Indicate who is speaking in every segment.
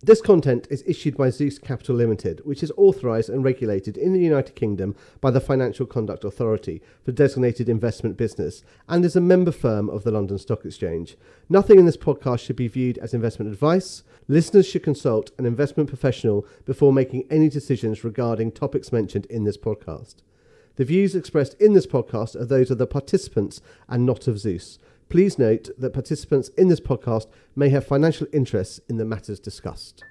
Speaker 1: This content is issued by Zeus Capital Limited, which is authorised and regulated in the United Kingdom by the Financial Conduct Authority for designated investment business and is a member firm of the London Stock Exchange. Nothing in this podcast should be viewed as investment advice. Listeners should consult an investment professional before making any decisions regarding topics mentioned in this podcast. The views expressed in this podcast are those of the participants and not of Zeus. Please note that participants in this podcast may have financial interests in the matters discussed.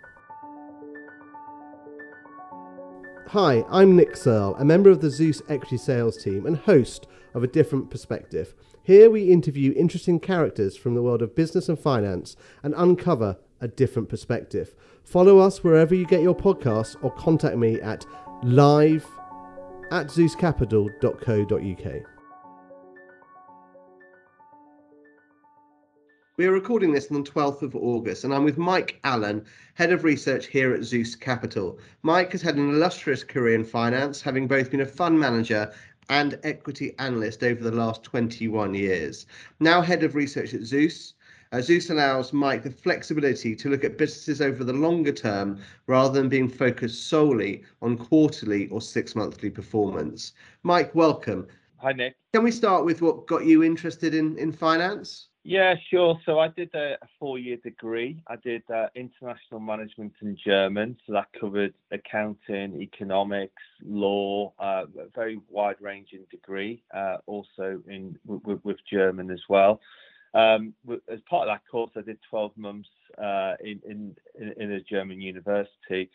Speaker 1: Hi, I'm Nick Searle, a member of the Zeus Equity Sales team and host of A Different Perspective. Here we interview interesting characters from the world of business and finance and uncover a different perspective. Follow us wherever you get your podcasts or contact me at live at zeuscapital.co.uk. We are recording this on the 12th of August, and I'm with Mike Allen, Head of Research here at Zeus Capital. Mike has had an illustrious career in finance, having both been a fund manager and equity analyst over the last 21 years. Now, Head of Research at Zeus, uh, Zeus allows Mike the flexibility to look at businesses over the longer term rather than being focused solely on quarterly or six monthly performance. Mike, welcome.
Speaker 2: Hi, Nick.
Speaker 1: Can we start with what got you interested in, in finance?
Speaker 2: Yeah, sure. So I did a, four-year degree. I did uh, international management in German, so that covered accounting, economics, law, uh, a very wide-ranging degree. Uh, also in with, with, German as well. Um, as part of that course, I did 12 months uh, in, in in a German university,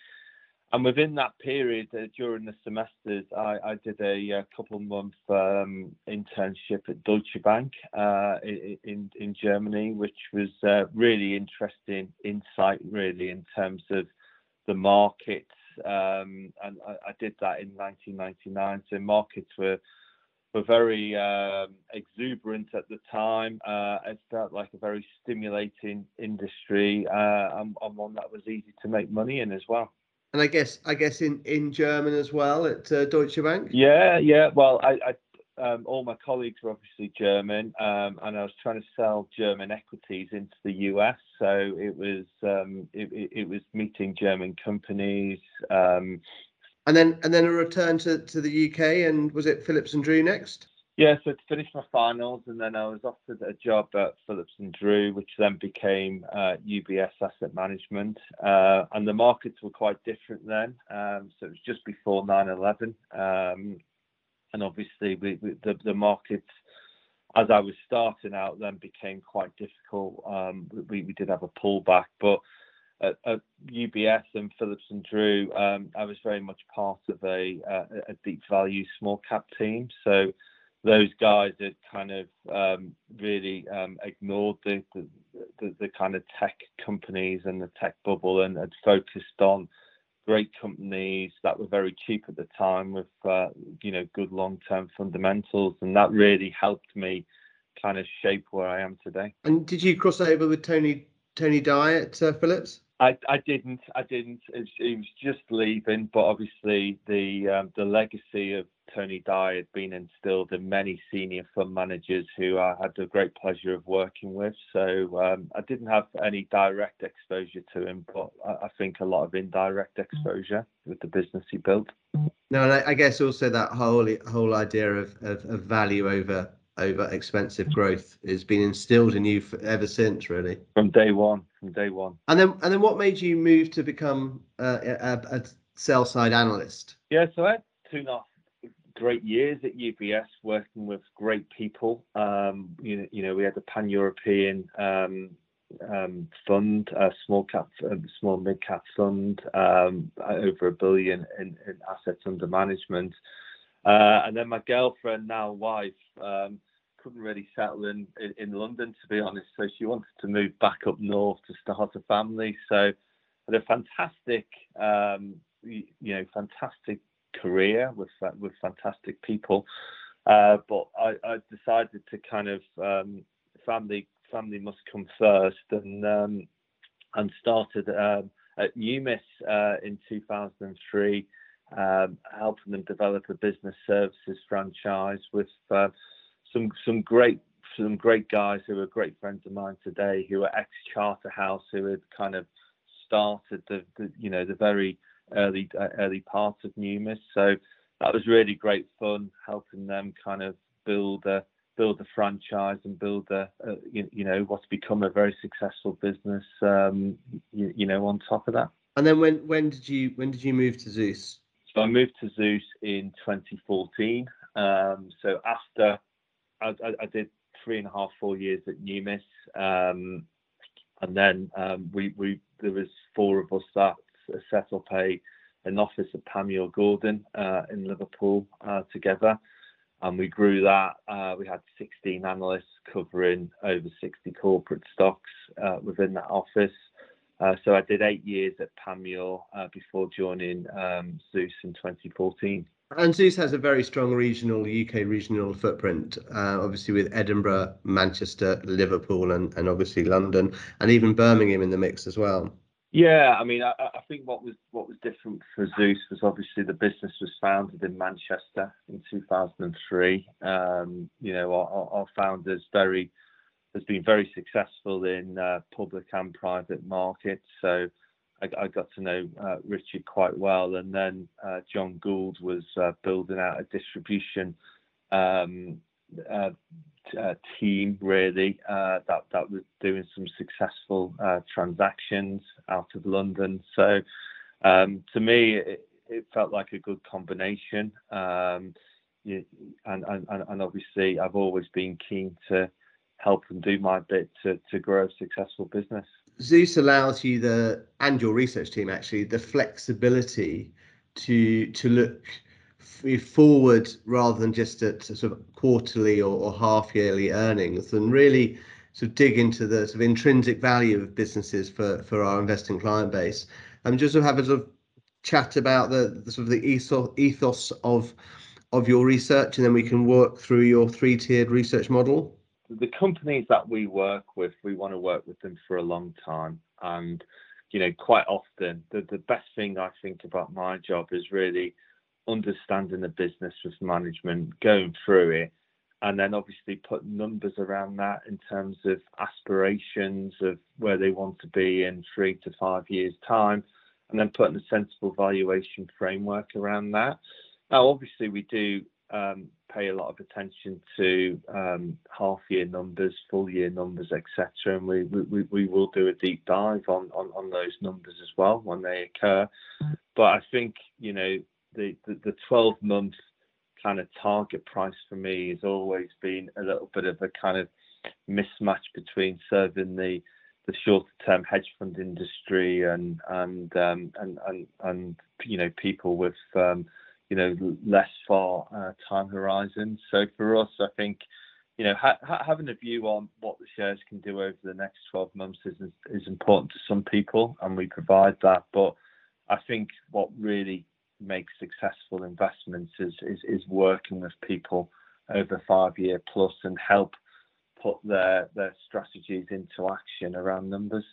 Speaker 2: and within that period, uh, during the semesters, I, I did a, a, couple of month um, internship at Deutsche Bank uh, in in Germany, which was uh, really interesting insight, really in terms of the markets. Um, and I, I, did that in 1999. So markets were were very um, exuberant at the time. Uh, it felt like a very stimulating industry uh, and, and one that was easy to make money in as well
Speaker 1: and I guess I guess in in German as well at uh, Deutsche Bank.
Speaker 2: Yeah, yeah. Well, I, I um, all my colleagues were obviously German, um, and I was trying to sell German equities into the US. So it was um, it, it, was meeting German companies. Um,
Speaker 1: and then and then a return to, to the UK, and was it Phillips and Drew next?
Speaker 2: Yeah, so to finish my finals, and then I was offered a job at Phillips and Drew, which then became uh, UBS Asset Management. Uh, and the markets were quite different then. Um, so it was just before 9/11, um, and obviously we, we, the the markets, as I was starting out, then became quite difficult. Um, we we did have a pullback, but at, at UBS and Phillips and Drew, um, I was very much part of a, a, a deep value small cap team. So those guys had kind of um, really um, ignored the, the, the, the, kind of tech companies and the tech bubble and had focused on great companies that were very cheap at the time with uh, you know good long-term fundamentals and that really helped me kind of shape where I am today.
Speaker 1: And did you cross over with Tony Tony Dye at uh, Phillips?
Speaker 2: I, I didn't. I didn't. It was just leaving, but obviously the um, the legacy of Tony Dye had been instilled in many senior fund managers who I had the great pleasure of working with. So um, I didn't have any direct exposure to him, but I, I, think a lot of indirect exposure with the business he built.
Speaker 1: No, and I, I guess also that whole whole idea of, of, of value over over expensive growth has been instilled in you for, ever since, really.
Speaker 2: From day one, from day one.
Speaker 1: And then, and then, what made you move to become uh, a, a sell side analyst?
Speaker 2: Yeah, so I had two and a half great years at UBS, working with great people. Um, you know, you know, we had a pan European um, um, fund, a small cap, a small mid cap fund, um, over a billion in, in assets under management. Uh, and then my girlfriend, now wife, um, couldn't really settle in, in, in London, to be honest. So she wanted to move back up north to start a family. So had a fantastic, um, you know, fantastic career with with fantastic people. Uh, but I, I, decided to kind of um, family family must come first, and um, and started um, at Numis uh, in 2003 um, helping them develop a business services franchise with uh, some some great some great guys who are great friends of mine today who are ex Charterhouse who had kind of started the, you know the very early uh, early part of Numis. So that was really great fun helping them kind of build a build franchise and build a, you, know what's become a very successful business. Um, you, you, know, on top of that.
Speaker 1: And then when when did you when did you move to Zeus?
Speaker 2: So I moved to Zeus in 2014. Um, so after I, I, I, did three and a half four years at Numis, um, and then um, we we there was four of us that set up a an office at Panmure Gordon uh, in Liverpool uh, together and we grew that. Uh, we had 16 analysts covering over 60 corporate stocks uh, within that office. Uh, so I did eight years at Panmure uh, before joining um, Zeus in 2014.
Speaker 1: And Zeus has a very strong regional UK regional footprint, uh, obviously with Edinburgh, Manchester, Liverpool, and, and obviously London, and even Birmingham in the mix as well.
Speaker 2: Yeah, I mean, I, I, think what was what was different for Zeus was obviously the business was founded in Manchester in 2003. Um, you know, our, our founders very has been very successful in uh, public and private markets. So I, got to know uh, Richard quite well, and then uh, John Goold was building out a distribution um, team really that that was doing some successful transactions out of London. So um, to me, it, felt like a good combination. Um, and, and and obviously, I've always been keen to help and do my bit to to grow a successful business.
Speaker 1: Zeus allows you the and your research team actually the flexibility to to look forward rather than just at sort of quarterly or, or half yearly earnings and really sort of dig into the sort of intrinsic value of businesses for for our investing client base and just sort of have a sort of chat about the, the sort of the ethos, ethos of of your research and then we can work through your three tiered research model
Speaker 2: the companies that we work with we want to work with them for a long time and you know quite often the, the best thing i think about my job is really understanding the business with management, going through it, and then obviously put numbers around that in terms of aspirations of where they want to be in three to five years' time, and then putting a sensible valuation framework around that. Now, obviously, we do pay a lot of attention to um, half year numbers, full year numbers, etc. And we, will do a deep dive on, those numbers as well when they occur. But I think, you know, the, the, the 12 month kind of target price for me has always been a little bit of a kind of mismatch between serving the shorter term hedge fund industry and um, you know people with um, you know less far uh, time horizons. So for us, I think you know having a view on what the shares can do over the next 12 months is important to some people, and we provide that. But I think what really makes successful investments is, working with people over five year plus and help put their their strategies into action around numbers.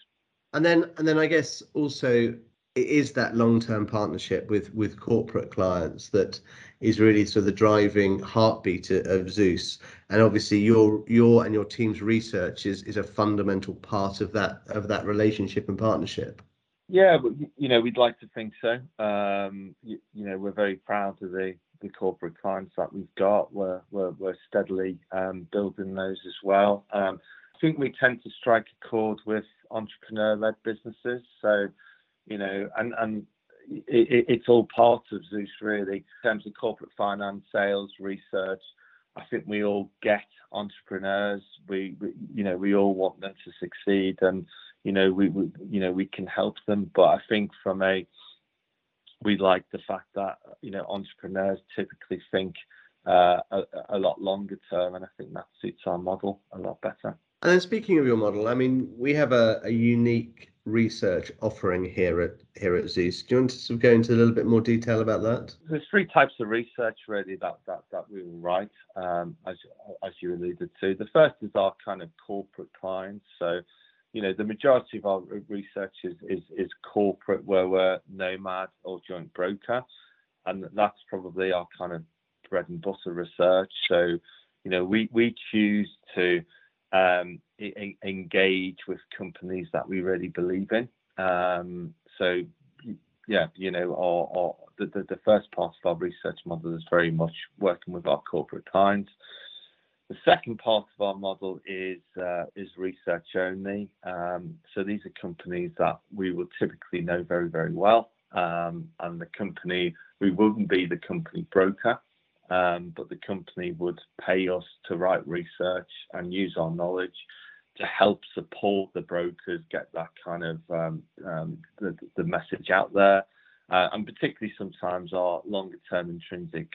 Speaker 1: And then and then I guess also it is that long-term partnership with with corporate clients that is really sort of the driving heartbeat of Zeus. And obviously your your and your team's research is is a fundamental part of that of that relationship and partnership.
Speaker 2: Yeah, but you know, we'd like to think so. Um, you, you, know, we're very proud of the, the corporate clients that we've got. We're we're, we're steadily um, building those as well. Um, I think we tend to strike a chord with entrepreneur-led businesses. So, you know, and and it, it's all part of Zeus really in terms of corporate finance, sales, research. I think we all get entrepreneurs. We, you know, we all want them to succeed and you know we, you know we can help them but i think from a we like the fact that you know entrepreneurs typically think uh, a, lot longer term and i think that suits our model a lot better
Speaker 1: and then speaking of your model i mean we have a unique research offering here at here at zeus. Do you want to sort of go into a little bit more detail about that?
Speaker 2: There's three types of research really that that, that we will write um, as as you alluded to. The first is our kind of corporate clients. So you know, the majority of our research is, is, is corporate, where we're nomad or joint broker, and that's probably our kind of bread and butter research. So, you know, we we choose to um, engage with companies that we really believe in, Um, so yeah, you know, our, our the, the, the first part of our research model is very much working with our corporate clients. The second part of our model is uh, is research only. Um, so these are companies that we will typically know very very well, um, and the company we wouldn't be the company broker, um, but the company would pay us to write research and use our knowledge to help support the brokers get that kind of um, um, the, the message out there, uh, and particularly sometimes our longer term intrinsic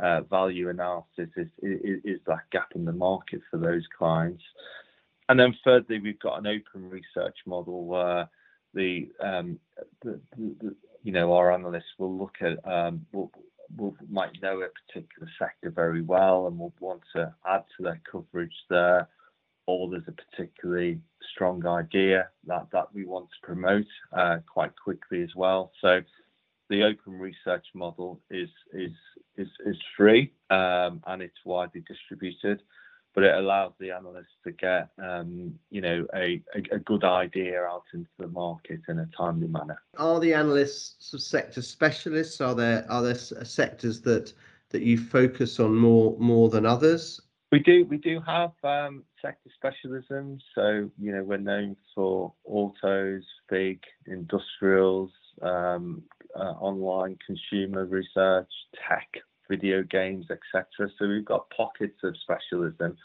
Speaker 2: uh, value analysis is, is, is that gap in the market for those clients. And then thirdly, we've got an open research model where the, um, the, the, you know our analysts will look at um, will, will, might know a particular sector very well and will want to add to their coverage there or there's a particularly strong idea that, that we want to promote uh, quite quickly as well. So the open research model is is is, is free um, and it's widely distributed, but it allows the analysts to get um, you know a, a, a, good idea out into the market in a timely manner.
Speaker 1: Are the analysts sector specialists? Are there are there sectors that that you focus on more more than others?
Speaker 2: We do we do have um, sector specialisms. So you know we're known for autos, big industrials, um, uh, online consumer research, tech, video games, etc. So we've got pockets of specialism,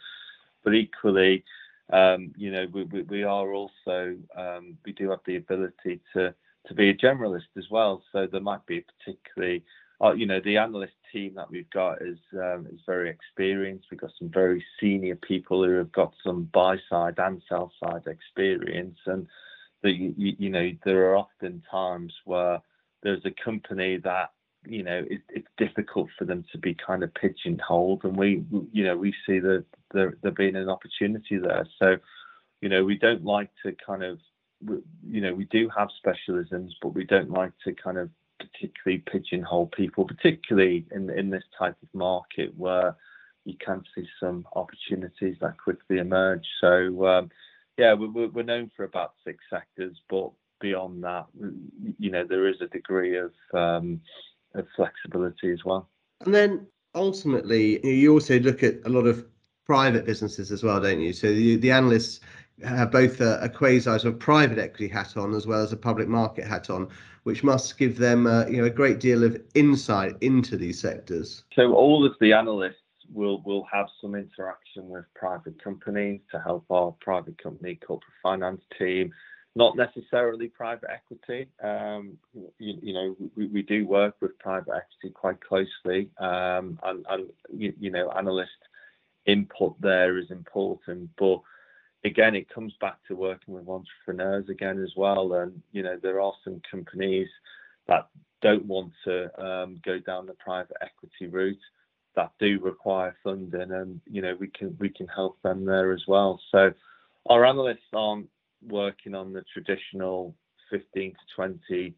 Speaker 2: but equally, um, you know, we, we, we are also um, we do have the ability to to be a generalist as well. So there might be particularly uh, you know, the analyst team that we've got is um, is very experienced. We've got some very senior people who have got some buy side and sell side experience, and that you, you know there are often times where there's a company that you know it, it's difficult for them to be kind of pigeonholed, and we you know we see that there there being an opportunity there. So you know we don't like to kind of you know we do have specialisms, but we don't like to kind of particularly pigeonhole people, particularly in in this type of market where you can see some opportunities that quickly emerge. So um, yeah, we're, we're known for about six sectors, but beyond that, you know, there is a degree of um, of flexibility as well.
Speaker 1: And then ultimately, you also look at a lot of private businesses as well, don't you? So the, the analysts have both a, a quasi sort of private equity hat on as well as a public market hat on, which must give them uh, you know a great deal of insight into these sectors.
Speaker 2: So all of the analysts will will have some interaction with private companies to help our private company corporate finance team. Not necessarily private equity. Um, you, know, we, we do work with private equity quite closely, um, and, and you, you know, analyst input there is important, but again, it comes back to working with entrepreneurs again as well. And you know, there are some companies that don't want to um, go down the private equity route that do require funding, and you know, we can we can help them there as well. So our analysts aren't working on the traditional 15 to 20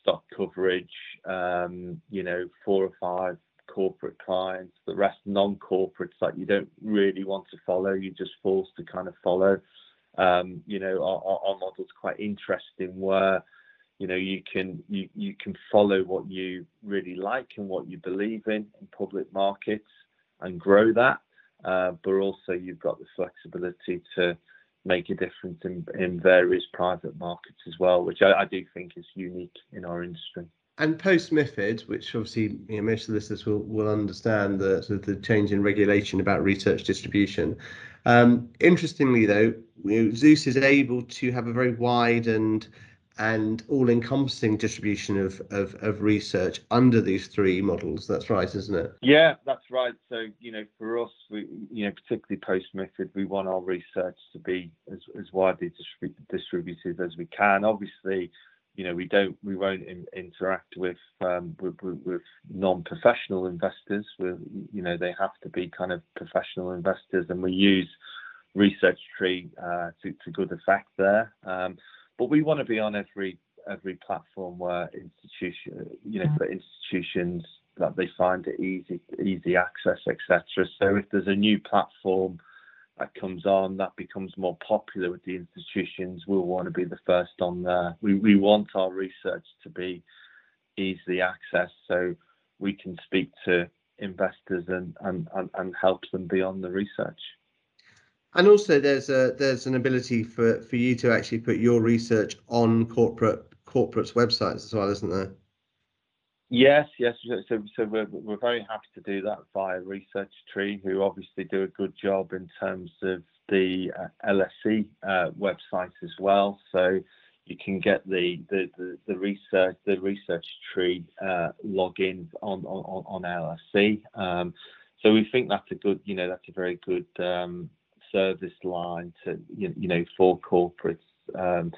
Speaker 2: stock coverage, um, you know, four or five corporate clients, the rest non-corporates that you don't really want to follow, you're just forced to kind of follow. Um, you know, our, our model's quite interesting where, you know, you can you, you can follow what you really like and what you believe in in public markets and grow that. Uh, but also you've got the flexibility to make a difference in, in various private markets as well, which I, I do think is unique in our industry
Speaker 1: and post MIFID, which obviously you know, most listeners will, will understand the sort of the change in regulation about research distribution. Um, interestingly, though, you know, Zeus is able to have a very wide and and all-encompassing distribution of, of, of research under these three models. That's right, isn't it?
Speaker 2: Yeah, that's right. So you know, for us, we you know, particularly post MIFID, we want our research to be as, as widely distrib- distributed as we can. Obviously, you know, we don't, we won't in, interact with, um, with, with non-professional investors. You know, they have to be kind of professional investors, and we use Research Tree uh, to, to good effect there. Um, but we want to be on every every platform where institution, you know, for institutions that they find it easy easy access, etc. So if there's a new platform that comes on, that becomes more popular with the institutions, we'll want to be the first on there. We, we want our research to be easily accessed so we can speak to investors and, and, and, and help them beyond the research.
Speaker 1: And also, there's a there's an ability for, for you to actually put your research on corporate corporates' websites as well, isn't there?
Speaker 2: Yes, yes. So, so we're, we're very happy to do that via Research Tree, who obviously do a good job in terms of the uh, LSE uh, website as well. So you can get the the, the, the research the Research Tree uh, login on on, on LSE. Um, so we think that's a good, you know, that's a very good um, service line to you, know for corporates. Um,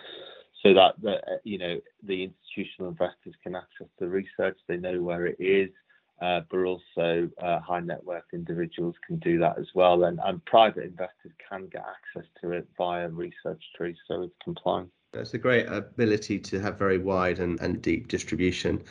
Speaker 2: so that uh, you know the institutional investors can access the research, they know where it is, uh, but also uh, high net worth individuals can do that as well, and, private investors can get access to it via Research Tree, so it's compliant.
Speaker 1: That's a great ability to have very wide and deep distribution.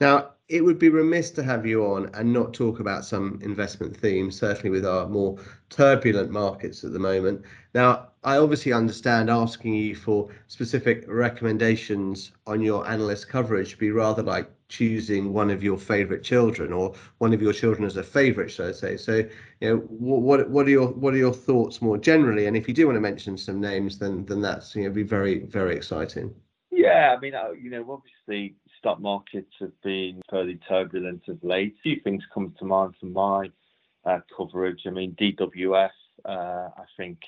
Speaker 1: Now, it would be remiss to have you on and not talk about some investment themes, certainly with our more turbulent markets at the moment. Now, I obviously understand asking you for specific recommendations on your analyst coverage to be rather like choosing one of your favorite children or one of your children as a favorite, so to say. So, you know, what what are your what are your thoughts more generally? And if you do want to mention some names, then then that's you know be very very exciting.
Speaker 2: Yeah, I mean, you know, obviously stock markets have been fairly turbulent of late. A few things come to mind from my uh, coverage. I mean, DWF, uh, I think,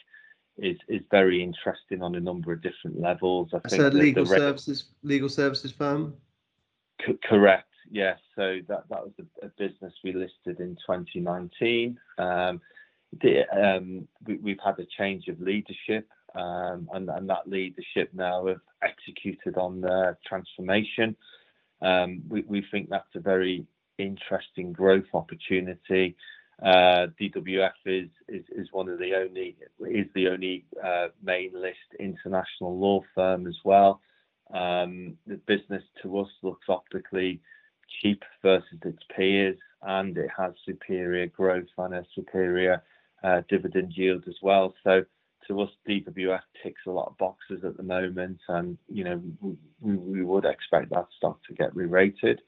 Speaker 2: is is very interesting on a number of different levels. I
Speaker 1: think legal the services legal services firm.
Speaker 2: C- correct. Yes. So that that was a, a business we listed in 2019. Um, the, um, we, have had a change of leadership, um, and, and that leadership now have executed on the transformation. Um, we, think that's a very interesting growth opportunity. Uh, DWF is, is is one of the only is the only uh, main list international law firm as well. Um, the business to us looks optically cheap versus its peers, and it has superior growth and a superior uh, dividend yield as well. To us, DWF ticks a lot of boxes at the moment, and you know we, we would expect that stock to get re-rated.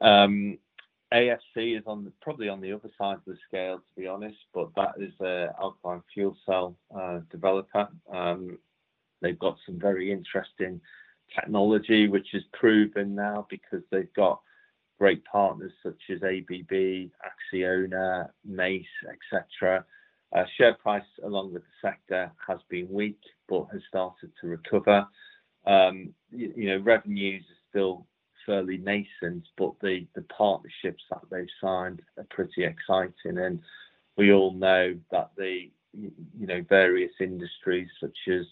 Speaker 2: Um, AFC is on probably on the other side of the scale, to be honest, but that is an alkaline fuel cell uh, developer. Um, they've got some very interesting technology, which is proven now because they've got great partners such as ABB, Acciona, Mace, etc. Uh, share price, along with the sector, has been weak but has started to recover. Um, you know, revenues are still fairly nascent, but the partnerships that they've signed are pretty exciting. And we all know that the, you know, various industries such as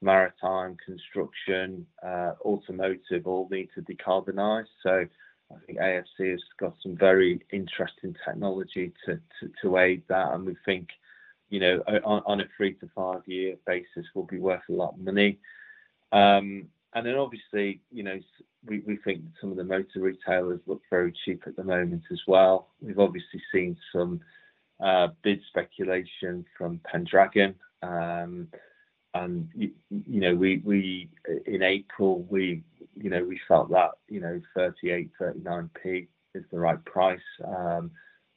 Speaker 2: maritime, construction, uh, automotive, all need to decarbonize. So I think AFC has got some very interesting technology to aid that, and we think you know, on, on a three to five year basis will be worth a lot of money. Um, and then obviously, you know, we, we think some of the motor retailers look very cheap at the moment as well. We've obviously seen some uh, bid speculation from Pendragon. Um, and you, you, know, we we in April we you know we felt that you know 38, 39p is the right price um,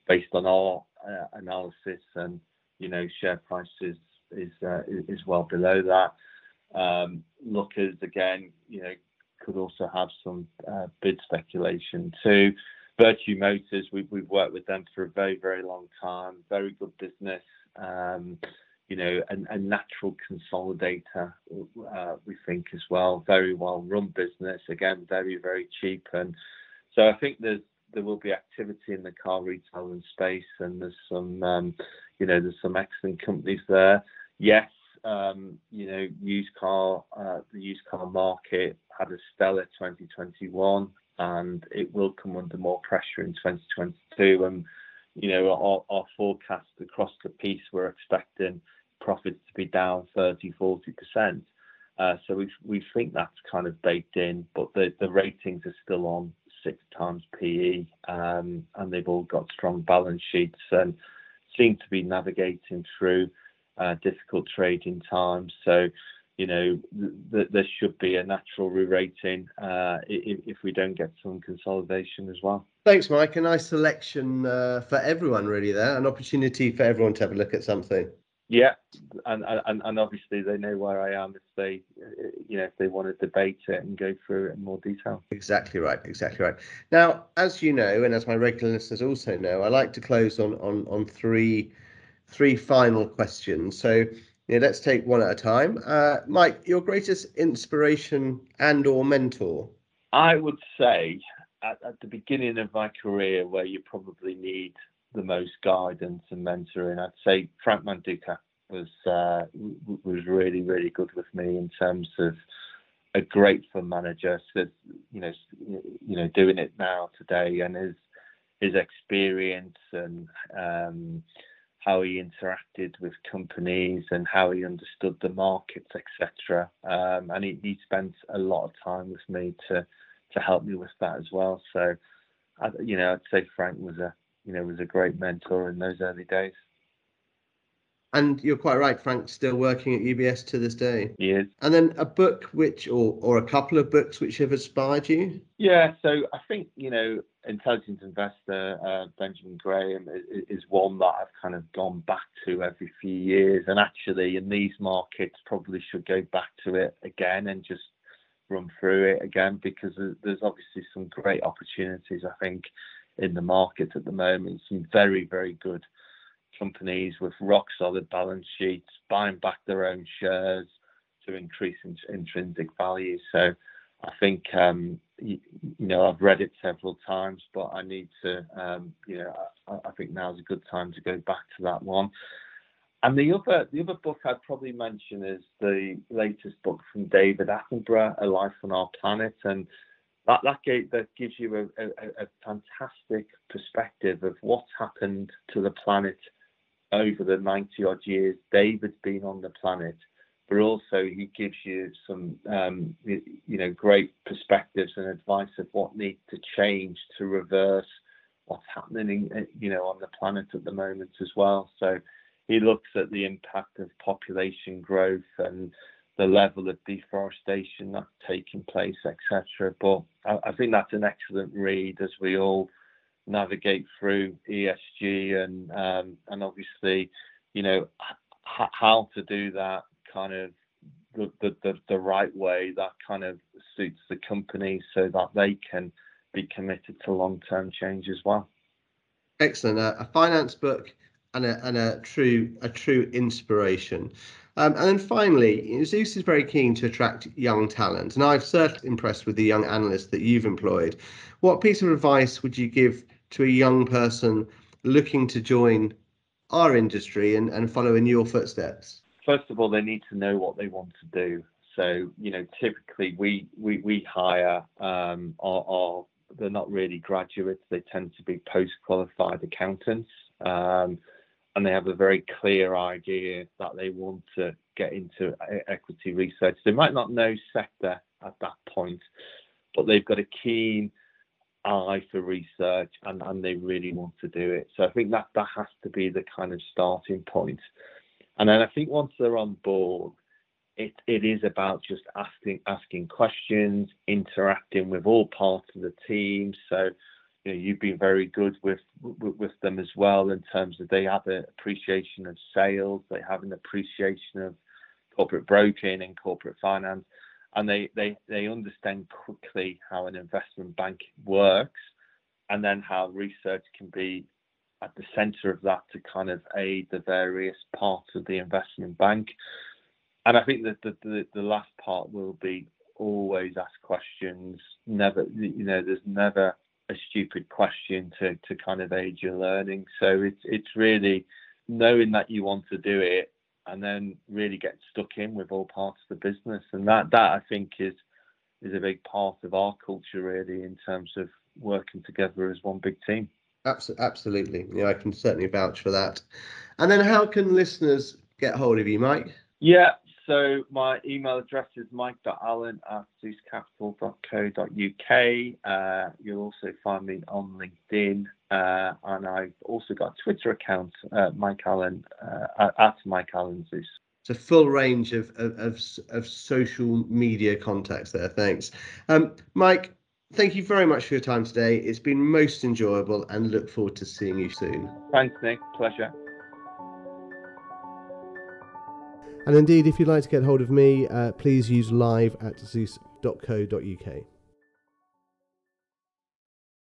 Speaker 2: based on our uh, analysis and you know, share price is uh, well below that. Um, Lookers, again, you know, could also have some uh, bid speculation too. Vertu Motors, we've worked with them for a very, very long time. Very good business. Um, you know, a natural consolidator, uh, we think as well. Very well-run business. Again, very, very cheap. And so I think there's there will be activity in the car retailing space, and there's some, um, you know, there's some excellent companies there. Yes, um, you know, used car, uh, the used car market had a stellar 2021, and it will come under more pressure in 2022. And you know, our, our forecast across the piece, we're expecting profits to be down 30, 40 percent. Uh, so we we think that's kind of baked in, but the the ratings are still on six times PE, um, and they've all got strong balance sheets and seem to be navigating through uh, difficult trading times. So, you know, th- th- there should be a natural re-rating uh, if, if, we don't get some consolidation as well.
Speaker 1: Thanks, Mike. A nice selection uh, for everyone, really. There, an opportunity for everyone to have a look at something.
Speaker 2: Yeah, and, and and obviously they know where I am if they, you know, if they want to debate it and go through it in more detail.
Speaker 1: Exactly right, exactly right. Now, as you know, and as my regular listeners also know, I like to close on on on three three final questions. So, yeah, let's take one at a time. Uh, Mike, your greatest inspiration and or mentor?
Speaker 2: I would say at, at the beginning of my career, where you probably need the most guidance and mentoring. I'd say Frank Manduca was uh, was really really good with me in terms of a great fund manager. So you know you know doing it now today and his his experience and um, how he interacted with companies and how he understood the markets, etc. Um, and he, he spent a lot of time with me to to help me with that as well. So, I, you know, I'd say Frank was a you know, was a great mentor in those early days.
Speaker 1: And you're quite right, Frank's still working at UBS to this day.
Speaker 2: He is.
Speaker 1: And then a book which, or or a couple of books which have inspired you?
Speaker 2: Yeah, so I think, you know, Intelligent Investor, uh, Benjamin Graham is, is, one that I've kind of gone back to every few years. And actually, in these markets, probably should go back to it again and just run through it again because there's obviously some great opportunities, I think, in the market at the moment. Some very, very good companies with rock solid balance sheets buying back their own shares to increase in, intrinsic value. So I think um, you, know I've read it several times, but I need to um, you know I, think now's a good time to go back to that one. And the other the other book I'd probably mention is the latest book from David Attenborough, A Life on Our Planet, and that that, gave, that gives you a, a, a fantastic perspective of what's happened to the planet over the 90 odd years David's been on the planet, but also he gives you some, um, you, know, great perspectives and advice of what needs to change to reverse what's happening, you know, on the planet at the moment as well. So he looks at the impact of population growth and the level of deforestation that's taking place, etc. But I, I, think that's an excellent read as we all navigate through ESG and um, and obviously, you know, h- how to do that kind of the, the, the, right way that kind of suits the company so that they can be committed to long-term change as well.
Speaker 1: Excellent. Uh, a finance book and a, and a true a true inspiration. Um, and then finally, Zeus is very keen to attract young talent, and I've certainly impressed with the young analysts that you've employed. What piece of advice would you give to a young person looking to join our industry and, and follow in your footsteps?
Speaker 2: First of all, they need to know what they want to do. So, you know, typically we we, we hire um, our, our they're not really graduates; they tend to be post qualified accountants. Um, and they have a very clear idea that they want to get into equity research. They might not know sector at that point, but they've got a keen eye for research and, and they really want to do it. So I think that that has to be the kind of starting point. And then I think once they're on board, it, it is about just asking asking questions, interacting with all parts of the team. So you know, you've been very good with, with, with them as well in terms of they have an appreciation of sales, they have an appreciation of corporate broking and corporate finance, and they they they understand quickly how an investment bank works, and then how research can be at the center of that to kind of aid the various parts of the investment bank. And I think that the, the, the last part will be always ask questions. Never, you know, there's never a stupid question to to kind of aid your learning. So it's it's really knowing that you want to do it and then really get stuck in with all parts of the business. And that that I think is is a big part of our culture really in terms of working together as one big team.
Speaker 1: Absolutely. Yeah, I can certainly vouch for that. And then how can listeners get hold of you, Mike?
Speaker 2: Yeah, so my email address is mike.allen at zeuscapital.co.uk. Uh, you'll also find me on LinkedIn, uh, and I've also got a Twitter account, uh, Mike Allen, uh, at Mike Allen Zeus.
Speaker 1: It's a full range of, of, of, of social media contacts there. Thanks. Um, Mike, thank you very much for your time today. It's been most enjoyable and look forward to seeing you soon.
Speaker 2: Thanks, Nick. Pleasure.
Speaker 1: And indeed, if you'd like to get hold of me, uh, please use live at zeus.co.uk.